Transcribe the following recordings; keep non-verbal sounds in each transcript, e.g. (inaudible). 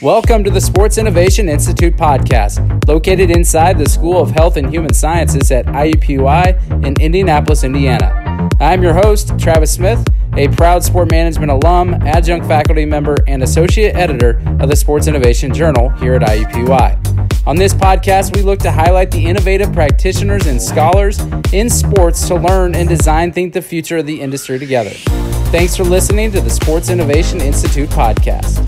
Welcome to the Sports Innovation Institute podcast, located inside the School of Health and Human Sciences at IUPUI in Indianapolis, Indiana. I'm your host, Travis Smith, a proud sport management alum, adjunct faculty member, and associate editor of the Sports Innovation Journal here at IUPUI. On this podcast, we look to highlight the innovative practitioners and scholars in sports to learn and design think the future of the industry together. Thanks for listening to the Sports Innovation Institute podcast.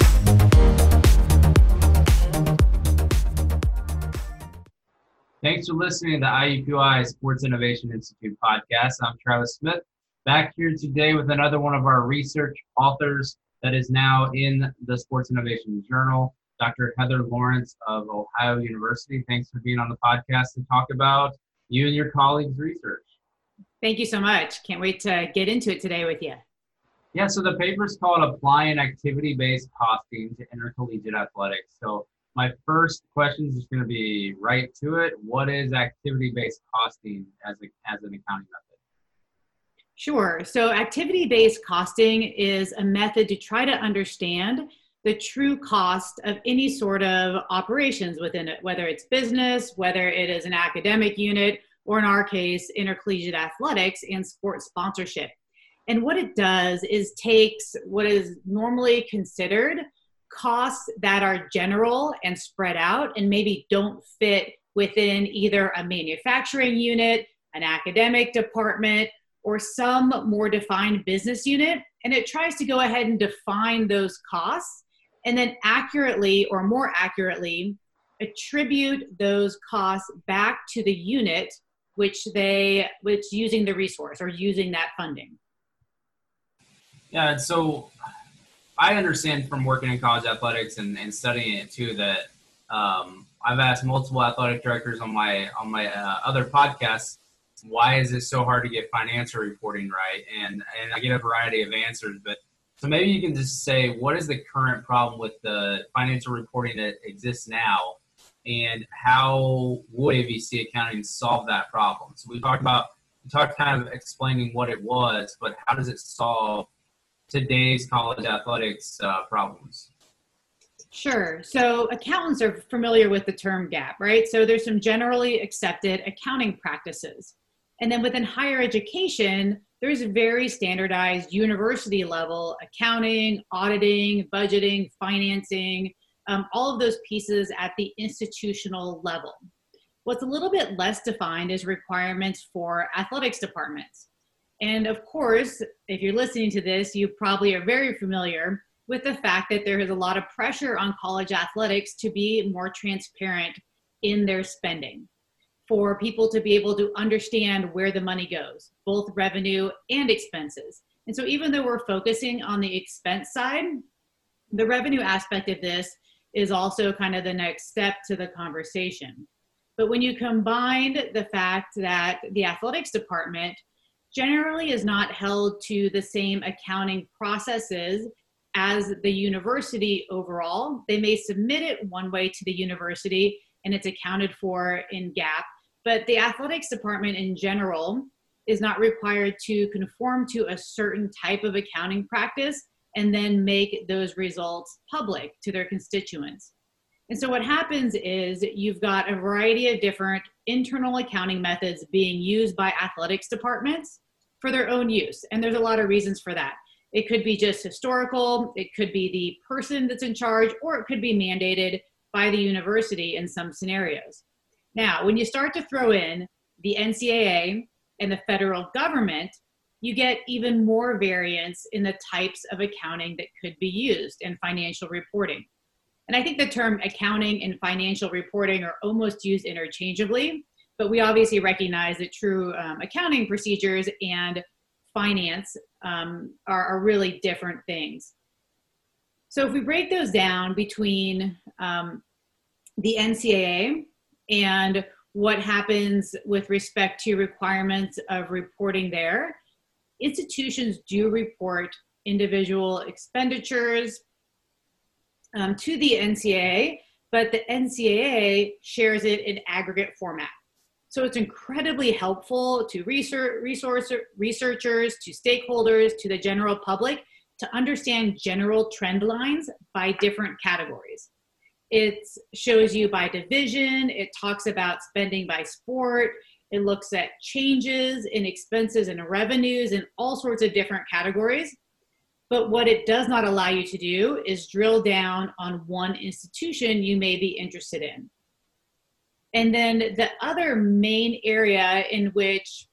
Thanks for listening to the IUPUI Sports Innovation Institute podcast. I'm Travis Smith, back here today with another one of our research authors that is now in the Sports Innovation Journal, Dr. Heather Lawrence of Ohio University. Thanks for being on the podcast to talk about you and your colleagues' research. Thank you so much. Can't wait to get into it today with you. Yeah, so the paper is called Applying Activity Based Costing to Intercollegiate Athletics. So my first question is just going to be right to it. What is activity-based costing as, a, as an accounting method? Sure. So activity-based costing is a method to try to understand the true cost of any sort of operations within it, whether it's business, whether it is an academic unit, or in our case, intercollegiate athletics and sports sponsorship. And what it does is takes what is normally considered costs that are general and spread out and maybe don't fit within either a manufacturing unit, an academic department, or some more defined business unit. And it tries to go ahead and define those costs and then accurately or more accurately attribute those costs back to the unit which they which using the resource or using that funding. Yeah, and so I understand from working in college athletics and, and studying it too that um, I've asked multiple athletic directors on my on my uh, other podcasts why is it so hard to get financial reporting right? And and I get a variety of answers but so maybe you can just say what is the current problem with the financial reporting that exists now? And how would ABC accounting solve that problem? So we talked about we talked kind of explaining what it was but how does it solve today's college athletics uh, problems? Sure. So accountants are familiar with the term GAAP, right? So there's some generally accepted accounting practices. And then within higher education, there's very standardized university level accounting, auditing, budgeting, financing, um, all of those pieces at the institutional level. What's a little bit less defined is requirements for athletics departments. And of course, if you're listening to this, you probably are very familiar with the fact that there is a lot of pressure on college athletics to be more transparent in their spending, for people to be able to understand where the money goes, both revenue and expenses. And so, even though we're focusing on the expense side, the revenue aspect of this is also kind of the next step to the conversation. But when you combine the fact that the athletics department generally is not held to the same accounting processes as the university overall. They may submit it one way to the university and it's accounted for in GAAP, but the athletics department in general is not required to conform to a certain type of accounting practice and then make those results public to their constituents. And so what happens is you've got a variety of different internal accounting methods being used by athletics departments for their own use. And there's a lot of reasons for that. It could be just historical, it could be the person that's in charge, or it could be mandated by the university in some scenarios. Now, when you start to throw in the NCAA and the federal government, you get even more variance in the types of accounting that could be used in financial reporting. And I think the term accounting and financial reporting are almost used interchangeably, but we obviously recognize that true um, accounting procedures and finance um, are, are, really different things. So if we break those down between um, the NCAA and what happens with respect to requirements of reporting there, institutions do report individual expenditures, um, to the NCAA, but the NCAA shares it in aggregate format. So it's incredibly helpful to research, resource, researchers, to stakeholders, to the general public to understand general trend lines by different categories. It shows you by division, it talks about spending by sport, it looks at changes in expenses and revenues in all sorts of different categories. But what it does not allow you to do is drill down on one institution you may be interested in. And then the other main area in which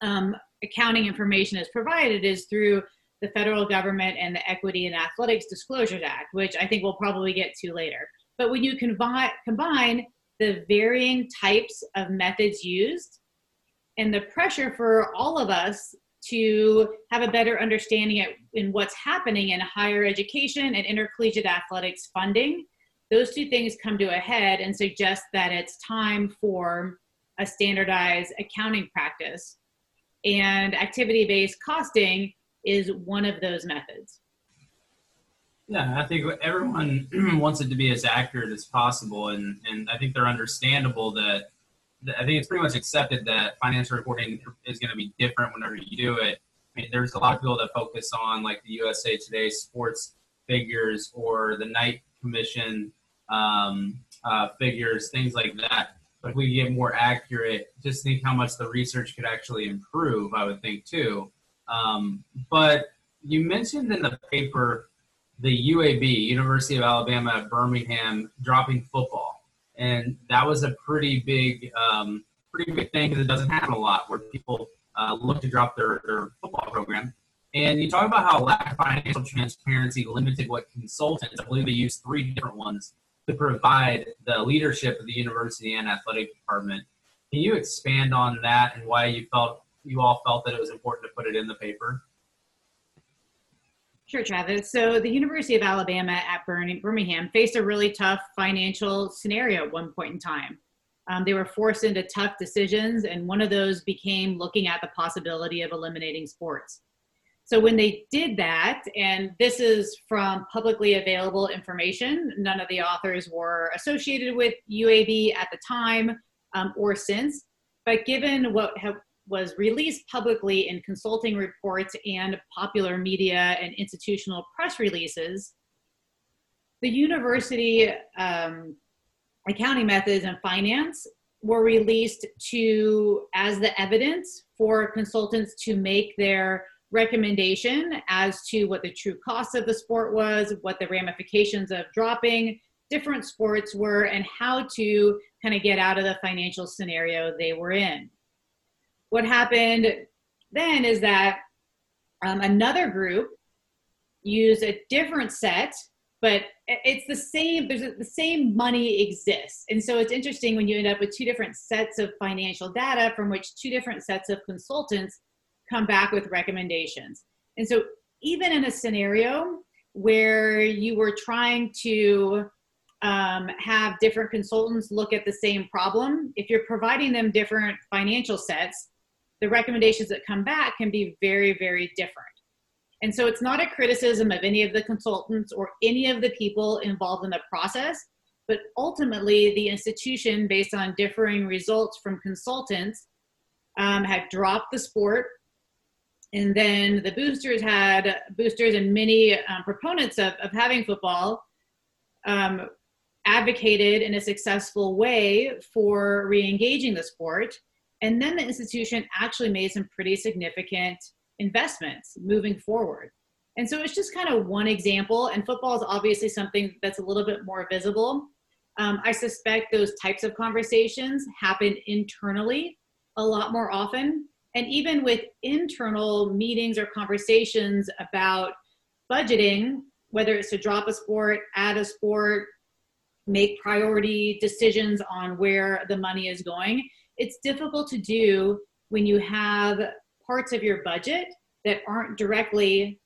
um, accounting information is provided is through the federal government and the Equity and Athletics Disclosures Act, which I think we'll probably get to later. But when you combine, combine the varying types of methods used and the pressure for all of us to have a better understanding in what's happening in higher education and intercollegiate athletics funding, those two things come to a head and suggest that it's time for a standardized accounting practice. And activity based costing is one of those methods. Yeah, I think everyone (clears throat) wants it to be as accurate as possible, and, and I think they're understandable that, that I think it's pretty much accepted that financial reporting is going to be different whenever you do it. I mean, there's a lot of people that focus on like the USA Today sports figures or the Knight Commission um, uh, figures, things like that. But if we get more accurate, just think how much the research could actually improve. I would think too. Um, but you mentioned in the paper the UAB, University of Alabama at Birmingham, dropping football, and that was a pretty big, um, pretty big thing because it doesn't happen a lot where people uh, look to drop their, their football program. And you talk about how lack of financial transparency limited what consultants, I believe they used three different ones, to provide the leadership of the university and athletic department. Can you expand on that and why you felt you all felt that it was important to put it in the paper? Sure, Travis. So the University of Alabama at Birmingham faced a really tough financial scenario at one point in time. Um, they were forced into tough decisions, and one of those became looking at the possibility of eliminating sports. So when they did that, and this is from publicly available information, none of the authors were associated with UAB at the time um, or since. But given what was released publicly in consulting reports and popular media and institutional press releases, the university um, accounting methods and finance were released to as the evidence for consultants to make their recommendation as to what the true cost of the sport was, what the ramifications of dropping different sports were, and how to kind of get out of the financial scenario they were in. What happened then is that um, another group used a different set but it's the same there's a, the same money exists and so it's interesting when you end up with two different sets of financial data from which two different sets of consultants come back with recommendations and so even in a scenario where you were trying to um, have different consultants look at the same problem if you're providing them different financial sets the recommendations that come back can be very, very different. And so it's not a criticism of any of the consultants or any of the people involved in the process, but ultimately the institution, based on differing results from consultants, um, had dropped the sport. And then the boosters had boosters and many um, proponents of, of having football um, advocated in a successful way for re engaging the sport. And then the institution actually made some pretty significant investments moving forward. And so it's just kind of one example, and football is obviously something that's a little bit more visible. Um, I suspect those types of conversations happen internally a lot more often. And even with internal meetings or conversations about budgeting, whether it's to drop a sport, add a sport, make priority decisions on where the money is going, it's difficult to do when you have parts of your budget that aren't directly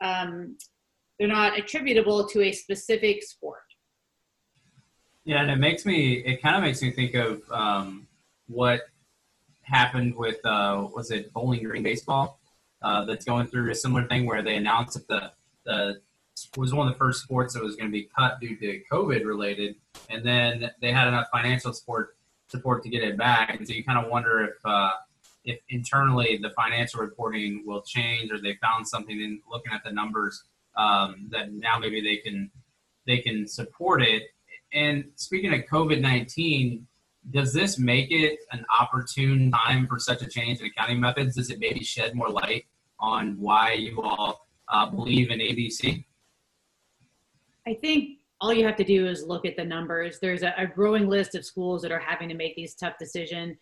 um, they're not attributable to a specific sport yeah and it makes me it kind of makes me think of um, what happened with uh, was it bowling green baseball uh, that's going through a similar thing where they announced that the the was one of the first sports that was going to be cut due to COVID related, and then they had enough financial support support to get it back. And so you kind of wonder if uh, if internally the financial reporting will change, or they found something in looking at the numbers um, that now maybe they can they can support it. And speaking of COVID 19, does this make it an opportune time for such a change in accounting methods? Does it maybe shed more light on why you all uh, believe in ABC? I think all you have to do is look at the numbers. There's a, a growing list of schools that are having to make these tough decisions.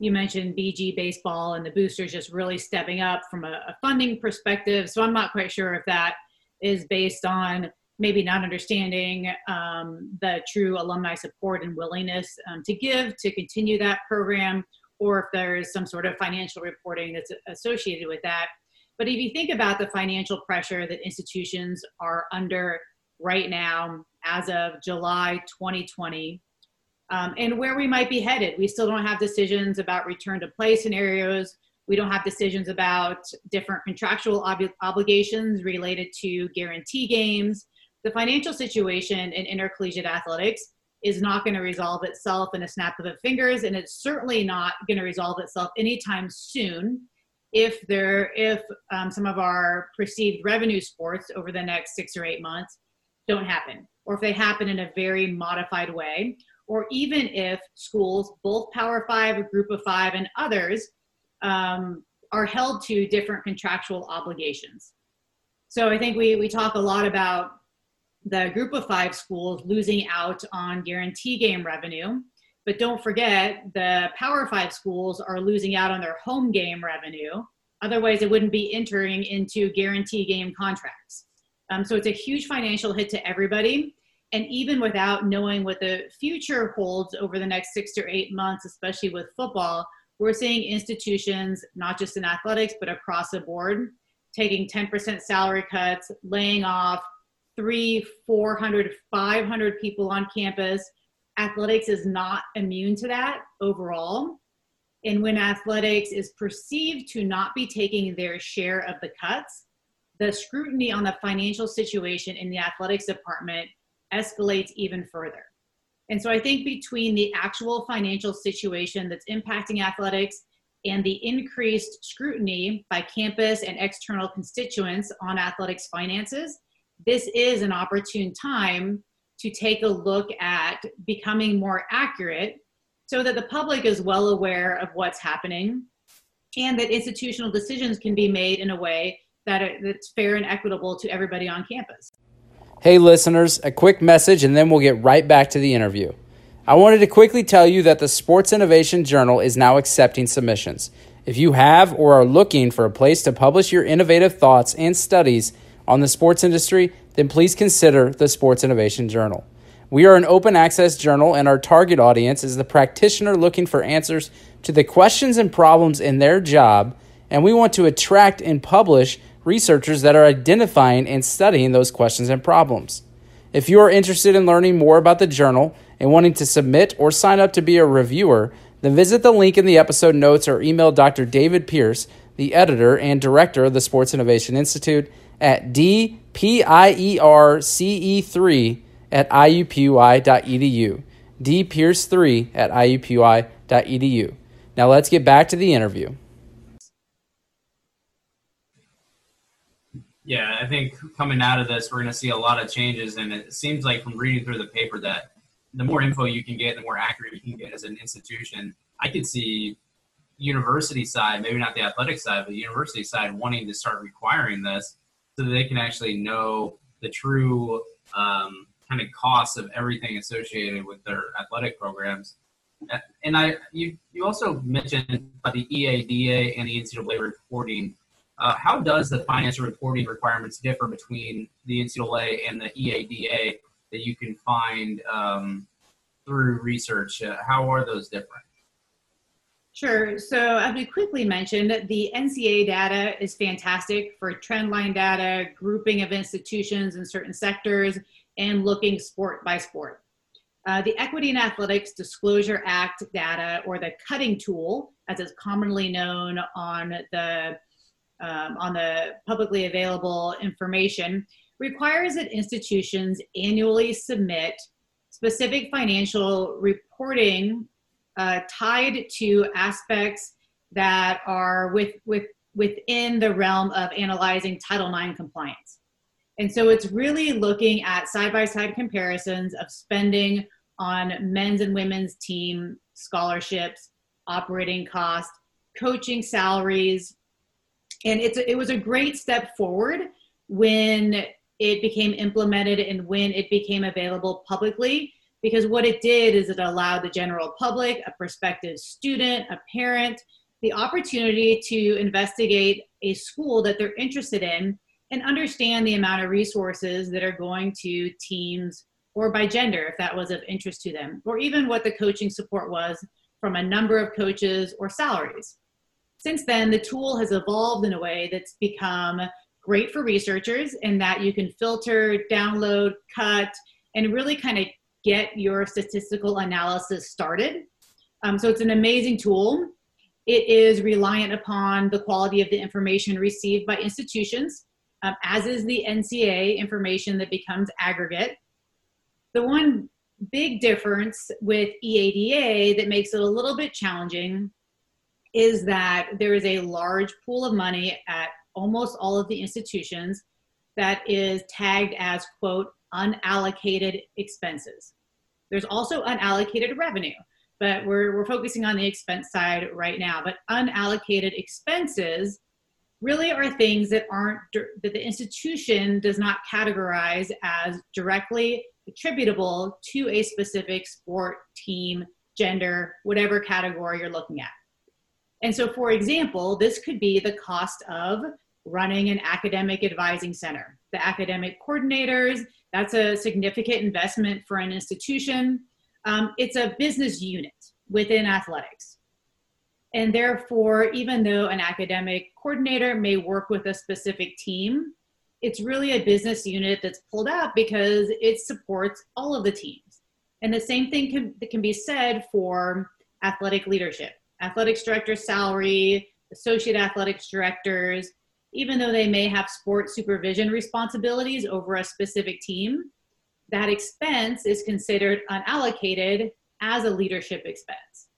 You mentioned BG baseball and the boosters just really stepping up from a, a funding perspective. So I'm not quite sure if that is based on maybe not understanding um, the true alumni support and willingness um, to give to continue that program, or if there's some sort of financial reporting that's associated with that. But if you think about the financial pressure that institutions are under right now, as of July 2020, um, and where we might be headed, we still don't have decisions about return to play scenarios. We don't have decisions about different contractual ob- obligations related to guarantee games. The financial situation in intercollegiate athletics is not going to resolve itself in a snap of the fingers and it's certainly not going to resolve itself anytime soon if there if um, some of our perceived revenue sports over the next six or eight months don't happen or if they happen in a very modified way or even if schools both power five a group of five and others um, are held to different contractual obligations so i think we, we talk a lot about the group of five schools losing out on guarantee game revenue. But don't forget, the Power Five schools are losing out on their home game revenue. Otherwise, it wouldn't be entering into guarantee game contracts. Um, so it's a huge financial hit to everybody. And even without knowing what the future holds over the next six to eight months, especially with football, we're seeing institutions, not just in athletics, but across the board, taking 10% salary cuts, laying off, three, 400, 500 people on campus. Athletics is not immune to that overall. And when athletics is perceived to not be taking their share of the cuts, the scrutiny on the financial situation in the athletics department escalates even further. And so I think between the actual financial situation that's impacting athletics and the increased scrutiny by campus and external constituents on athletics finances, this is an opportune time to take a look at becoming more accurate so that the public is well aware of what's happening and that institutional decisions can be made in a way that it, that's fair and equitable to everybody on campus. Hey, listeners, a quick message and then we'll get right back to the interview. I wanted to quickly tell you that the Sports Innovation Journal is now accepting submissions. If you have or are looking for a place to publish your innovative thoughts and studies, on the sports industry, then please consider the Sports Innovation Journal. We are an open access journal, and our target audience is the practitioner looking for answers to the questions and problems in their job, and we want to attract and publish researchers that are identifying and studying those questions and problems. If you are interested in learning more about the journal and wanting to submit or sign up to be a reviewer, then visit the link in the episode notes or email Dr. David Pierce, the editor and director of the Sports Innovation Institute, at dpierce3 at iupui.edu. dpierce3 at iupui.edu. Now let's get back to the interview. Yeah, I think coming out of this, we're going to see a lot of changes, and it seems like from reading through the paper that the more info you can get, the more accurate you can get as an institution. I could see university side, maybe not the athletic side, but the university side wanting to start requiring this so that they can actually know the true um, kind of costs of everything associated with their athletic programs. And I, you, you also mentioned about the EADA and the NCAA reporting. Uh, how does the financial reporting requirements differ between the NCAA and the EADA that you can find um, through research? Uh, how are those different? Sure. So, as we quickly mentioned, the NCAA data is fantastic for trendline data, grouping of institutions in certain sectors, and looking sport by sport. Uh, the Equity and Athletics Disclosure Act data, or the cutting tool, as it's commonly known on the um, on the publicly available information, requires that institutions annually submit specific financial reporting uh, tied to aspects that are with, with, within the realm of analyzing Title IX compliance. And so it's really looking at side by side comparisons of spending on men's and women's team scholarships, operating costs, coaching salaries. And it's, it was a great step forward when it became implemented and when it became available publicly because what it did is it allowed the general public, a prospective student, a parent, the opportunity to investigate a school that they're interested in and understand the amount of resources that are going to teams or by gender if that was of interest to them, or even what the coaching support was from a number of coaches or salaries. Since then, the tool has evolved in a way that's become great for researchers in that you can filter, download, cut, and really kind of get your statistical analysis started. Um, so it's an amazing tool. It is reliant upon the quality of the information received by institutions, um, as is the NCAA information that becomes aggregate. The one big difference with EADA that makes it a little bit challenging is that there is a large pool of money at almost all of the institutions that is tagged as quote unallocated expenses. There's also unallocated revenue, but we're, we're focusing on the expense side right now. But unallocated expenses really are things that aren't that the institution does not categorize as directly attributable to a specific sport, team, gender, whatever category you're looking at. And so, for example, this could be the cost of running an academic advising center. The academic coordinators, that's a significant investment for an institution. Um, it's a business unit within athletics. And therefore, even though an academic coordinator may work with a specific team, it's really a business unit that's pulled out because it supports all of the teams. And the same thing can, can be said for athletic leadership. Athletics director salary, associate athletics directors, even though they may have sport supervision responsibilities over a specific team, that expense is considered unallocated as a leadership expense.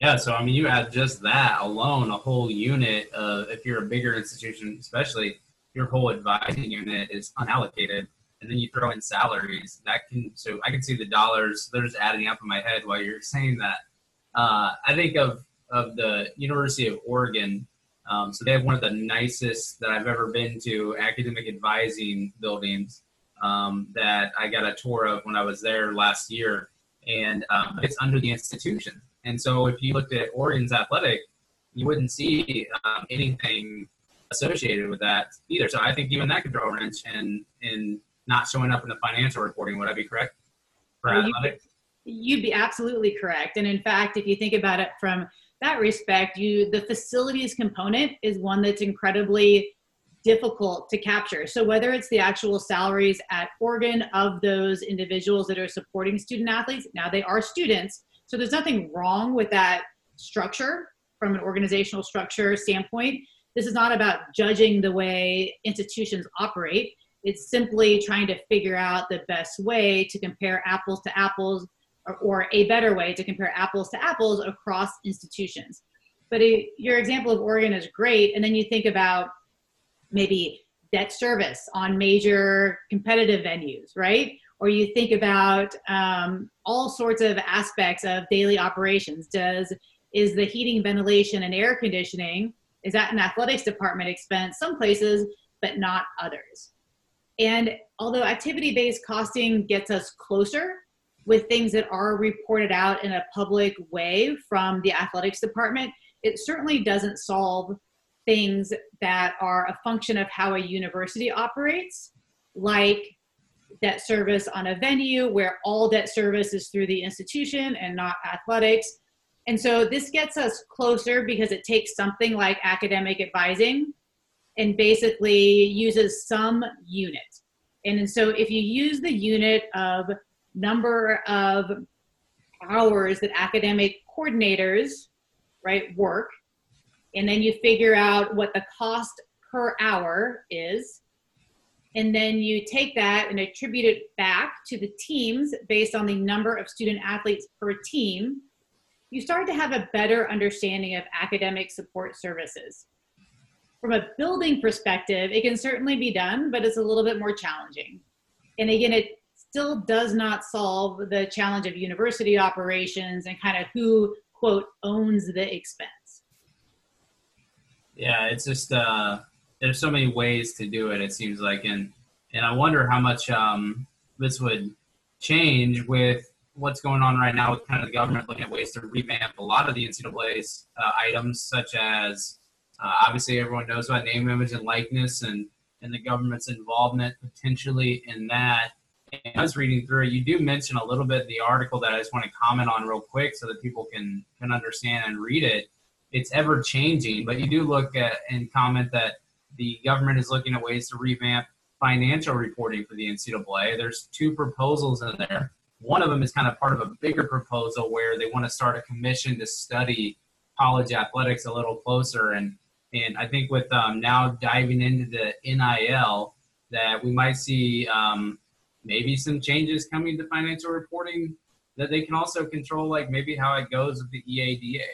Yeah, so I mean, you add just that alone, a whole unit of, if you're a bigger institution, especially your whole advising unit is unallocated, and then you throw in salaries. That can, so I can see the dollars, they're just adding up in my head while you're saying that. Uh, I think of, of the University of Oregon um, so they have one of the nicest that I've ever been to academic advising buildings um, that I got a tour of when I was there last year, and um, it's under the institution. And so if you looked at Oregon's athletic, you wouldn't see um, anything associated with that either. So I think even that could throw a wrench in in not showing up in the financial reporting. Would I be correct? For oh, You'd be absolutely correct. And in fact, if you think about it from that respect, you the facilities component is one that's incredibly difficult to capture. So whether it's the actual salaries at Oregon of those individuals that are supporting student athletes, now they are students, so there's nothing wrong with that structure from an organizational structure standpoint. This is not about judging the way institutions operate. It's simply trying to figure out the best way to compare apples to apples or, a better way to compare apples to apples across institutions. But it, your example of Oregon is great. And then you think about maybe debt service on major competitive venues, right? Or you think about um, all sorts of aspects of daily operations. Does is the heating, ventilation, and air conditioning is that an athletics department expense some places, but not others? And although activity-based costing gets us closer with things that are reported out in a public way from the athletics department, it certainly doesn't solve things that are a function of how a university operates, like debt service on a venue where all debt service is through the institution and not athletics. And so this gets us closer because it takes something like academic advising and basically uses some unit. And so if you use the unit of number of hours that academic coordinators right work. And then you figure out what the cost per hour is. And then you take that and attribute it back to the teams based on the number of student athletes per team. You start to have a better understanding of academic support services. From a building perspective it can certainly be done but it's a little bit more challenging. And again it still does not solve the challenge of university operations and kind of who quote owns the expense. Yeah it's just uh there's so many ways to do it it seems like and and i wonder how much um this would change with what's going on right now with kind of the government looking at ways to revamp a lot of the ncaa's uh, items such as uh, obviously everyone knows about name image and likeness and and the government's involvement potentially in that and I was reading through it. You do mention a little bit in the article that I just want to comment on real quick so that people can can understand and read it. It's ever changing, but you do look at and comment that the government is looking at ways to revamp financial reporting for the NCAA. There's two proposals in there. One of them is kind of part of a bigger proposal where they want to start a commission to study college athletics a little closer. And and I think with um, now diving into the NIL, that we might see um, maybe some changes coming to financial reporting that they can also control, like maybe how it goes with the EADA.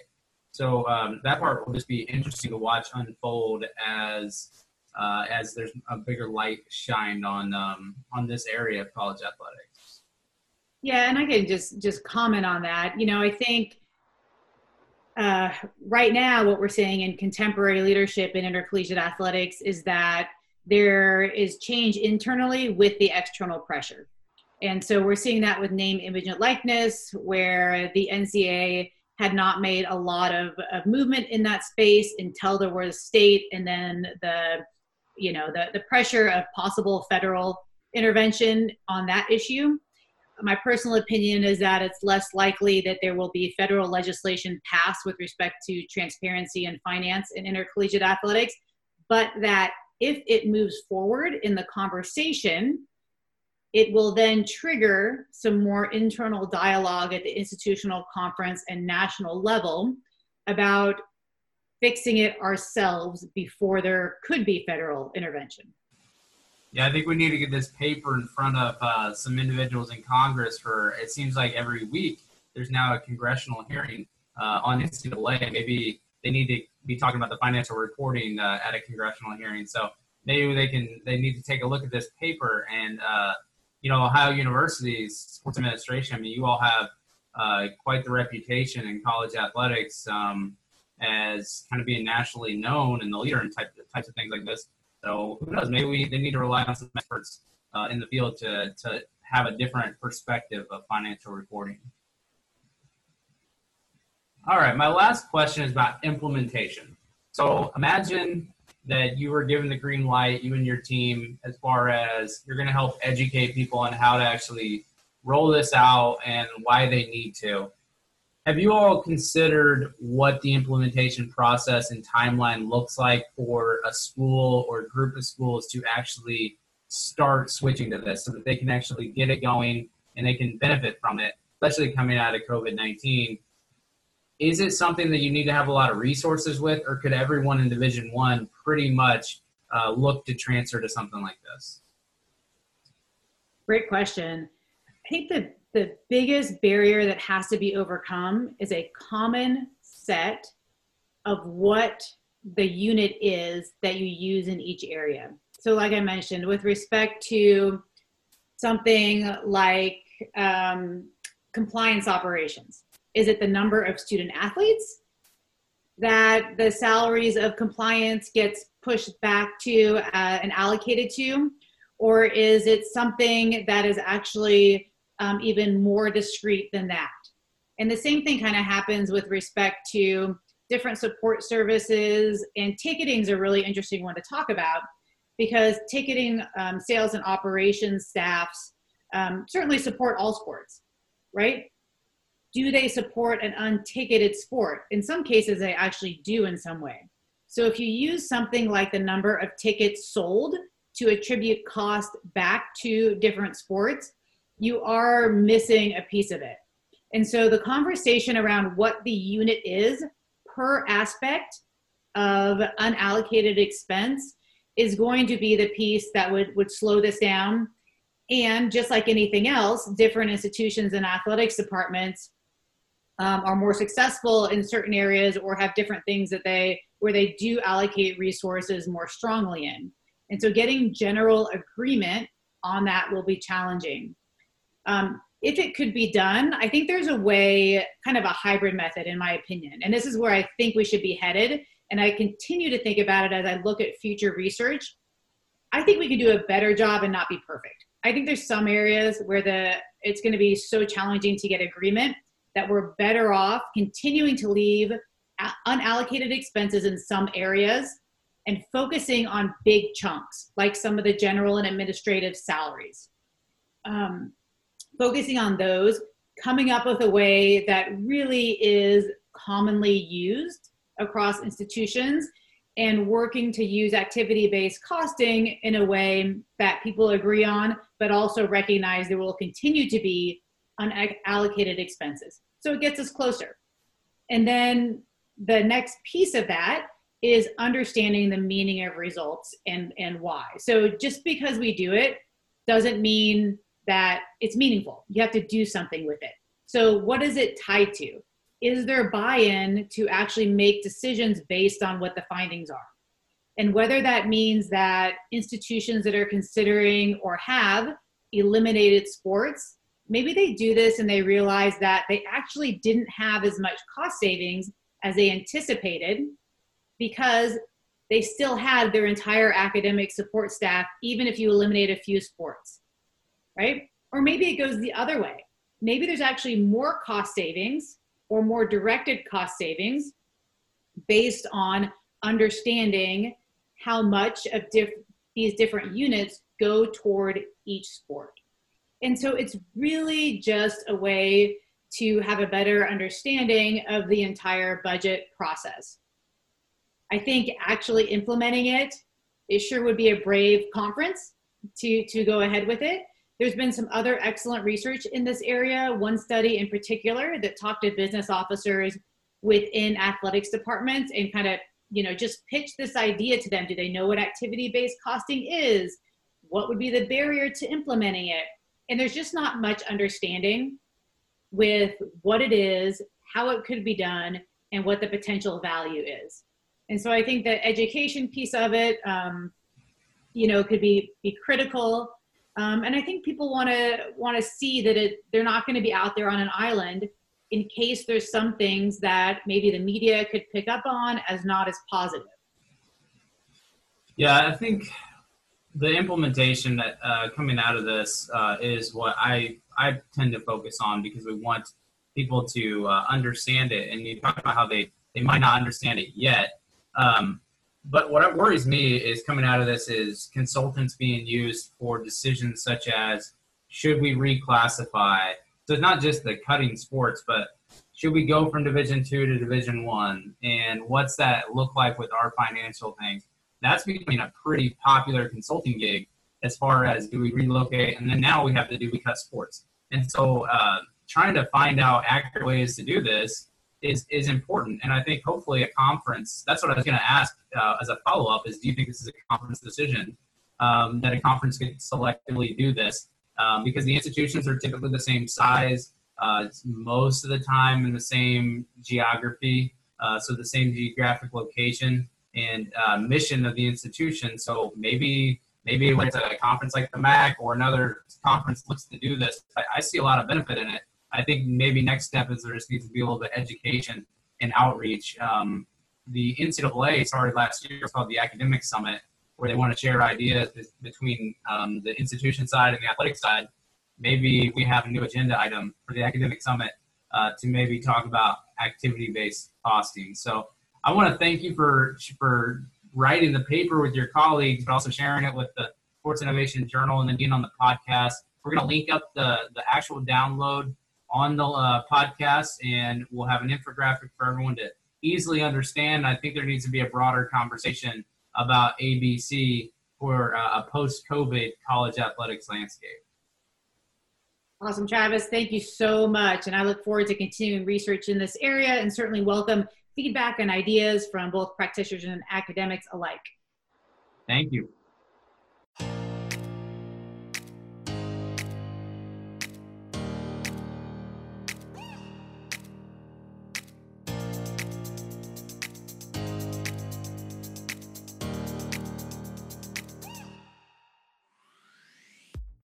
So um, that part will just be interesting to watch unfold as uh, as there's a bigger light shined on um, on this area of college athletics. Yeah, and I can just just comment on that. You know, I think uh, right now what we're seeing in contemporary leadership in intercollegiate athletics is that there is change internally with the external pressure. And so we're seeing that with name, image, and likeness, where the NCAA had not made a lot of, of movement in that space until there was state and then the you know the, the pressure of possible federal intervention on that issue my personal opinion is that it's less likely that there will be federal legislation passed with respect to transparency and finance in intercollegiate athletics but that if it moves forward in the conversation, it will then trigger some more internal dialogue at the institutional conference and national level about fixing it ourselves before there could be federal intervention. Yeah, I think we need to get this paper in front of uh, some individuals in Congress for it seems like every week there's now a congressional hearing uh, on NCAA. Maybe they need to be talking about the financial reporting uh, at a congressional hearing. So maybe they can they need to take a look at this paper and uh, you know Ohio University's sports administration. I mean, you all have uh, quite the reputation in college athletics um, as kind of being nationally known and the leader in type, types of things like this. So who knows? Maybe we, they need to rely on some experts uh, in the field to to have a different perspective of financial reporting. All right, my last question is about implementation. So imagine that you were given the green light, you and your team, as far as you're going to help educate people on how to actually roll this out and why they need to. Have you all considered what the implementation process and timeline looks like for a school or a group of schools to actually start switching to this so that they can actually get it going and they can benefit from it, especially coming out of COVID 19? Is it something that you need to have a lot of resources with, or could everyone in Division One pretty much uh, look to transfer to something like this? Great question. I think the the biggest barrier that has to be overcome is a common set of what the unit is that you use in each area. So, like I mentioned, with respect to something like um, compliance operations, is it the number of student athletes that the salaries of compliance gets pushed back to uh, and allocated to? Or is it something that is actually um, even more discrete than that? And the same thing kind of happens with respect to different support services and ticketing is a really interesting one to talk about because ticketing um, sales and operations staffs um, certainly support all sports right do they support an unticketed sport? In some cases, they actually do in some way. So if you use something like the number of tickets sold to attribute cost back to different sports, you are missing a piece of it. And so the conversation around what the unit is per aspect of unallocated expense is going to be the piece that would, would slow this down. And just like anything else, different institutions and athletics departments um, are more successful in certain areas or have different things that they where they do allocate resources more strongly in and so getting general agreement on that will be challenging Um, if it could be done, I think there's a way, kind of a hybrid method, in my opinion. And this is where I think we should be headed. And I continue to think about it as I look at future research. I think we could do a better job and not be perfect. I think there's some areas where the it's going to be so challenging to get agreement that we're better off continuing to leave unallocated expenses in some areas and focusing on big chunks like some of the general and administrative salaries. Um, focusing on those, coming up with a way that really is commonly used across institutions and working to use activity based costing in a way that people agree on, but also recognize there will continue to be unallocated expenses. So it gets us closer. And then the next piece of that is understanding the meaning of results and, and why. So just because we do it doesn't mean that it's meaningful. You have to do something with it. So, what is it tied to? Is there buy in to actually make decisions based on what the findings are? And whether that means that institutions that are considering or have eliminated sports, maybe they do this and they realize that they actually didn't have as much cost savings as they anticipated because they still had their entire academic support staff, even if you eliminate a few sports right? Or maybe it goes the other way. Maybe there's actually more cost savings or more directed cost savings based on understanding how much of diff- these different units go toward each sport. And so it's really just a way to have a better understanding of the entire budget process. I think actually implementing it, it sure would be a brave conference to, to go ahead with it. There's been some other excellent research in this area. One study in particular that talked to business officers within athletics departments and kind of, you know, just pitch this idea to them. Do they know what activity based costing is? What would be the barrier to implementing it? And there's just not much understanding with what it is, how it could be done, and what the potential value is. And so I think the education piece of it, um, you know, could be be critical. Um, and I think people want to want to see that it, they're not going to be out there on an island in case there's some things that maybe the media could pick up on as not as positive. Yeah, I think the implementation that uh, coming out of this uh, is what I I tend to focus on because we want people to uh, understand it. And you talk about how they they might not understand it yet. Um, but what worries me is coming out of this is consultants being used for decisions such as should we reclassify? So it's not just the cutting sports, but should we go from Division two to Division one? And what's that look like with our financial things? That's becoming a pretty popular consulting gig as far as do we relocate, and then now we have to do we cut sports. And so uh, trying to find out accurate ways to do this is is important. And I think hopefully a conference. That's what I was going to ask uh, as a follow up. Is do you think this is a conference decision um, that a conference could selectively do this? Um, because the institutions are typically the same size, uh, most of the time in the same geography, uh, so the same geographic location and uh, mission of the institution. So maybe maybe when it's a conference like the MAC or another conference looks to do this, I, I see a lot of benefit in it. I think maybe next step is there just needs to be a little bit of education and outreach. Um, the NCAA started last year. It's called the Academic Summit, where they want to share ideas between um, the institution side and the athletic side. Maybe we have a new agenda item for the Academic Summit uh, to maybe talk about activity-based costing. So I want to thank you for for writing the paper with your colleagues, but also sharing it with the Sports Innovation Journal and then being on the podcast. We're going to link up the the actual download on the uh, podcast, and we'll have an infographic for everyone to easily understand. I think there needs to be a broader conversation about ABC for uh, a post-COVID college athletics landscape. Awesome, Travis. Thank you so much. And I look forward to continuing research in this area and certainly welcome feedback and ideas from both practitioners and academics alike. Thank you.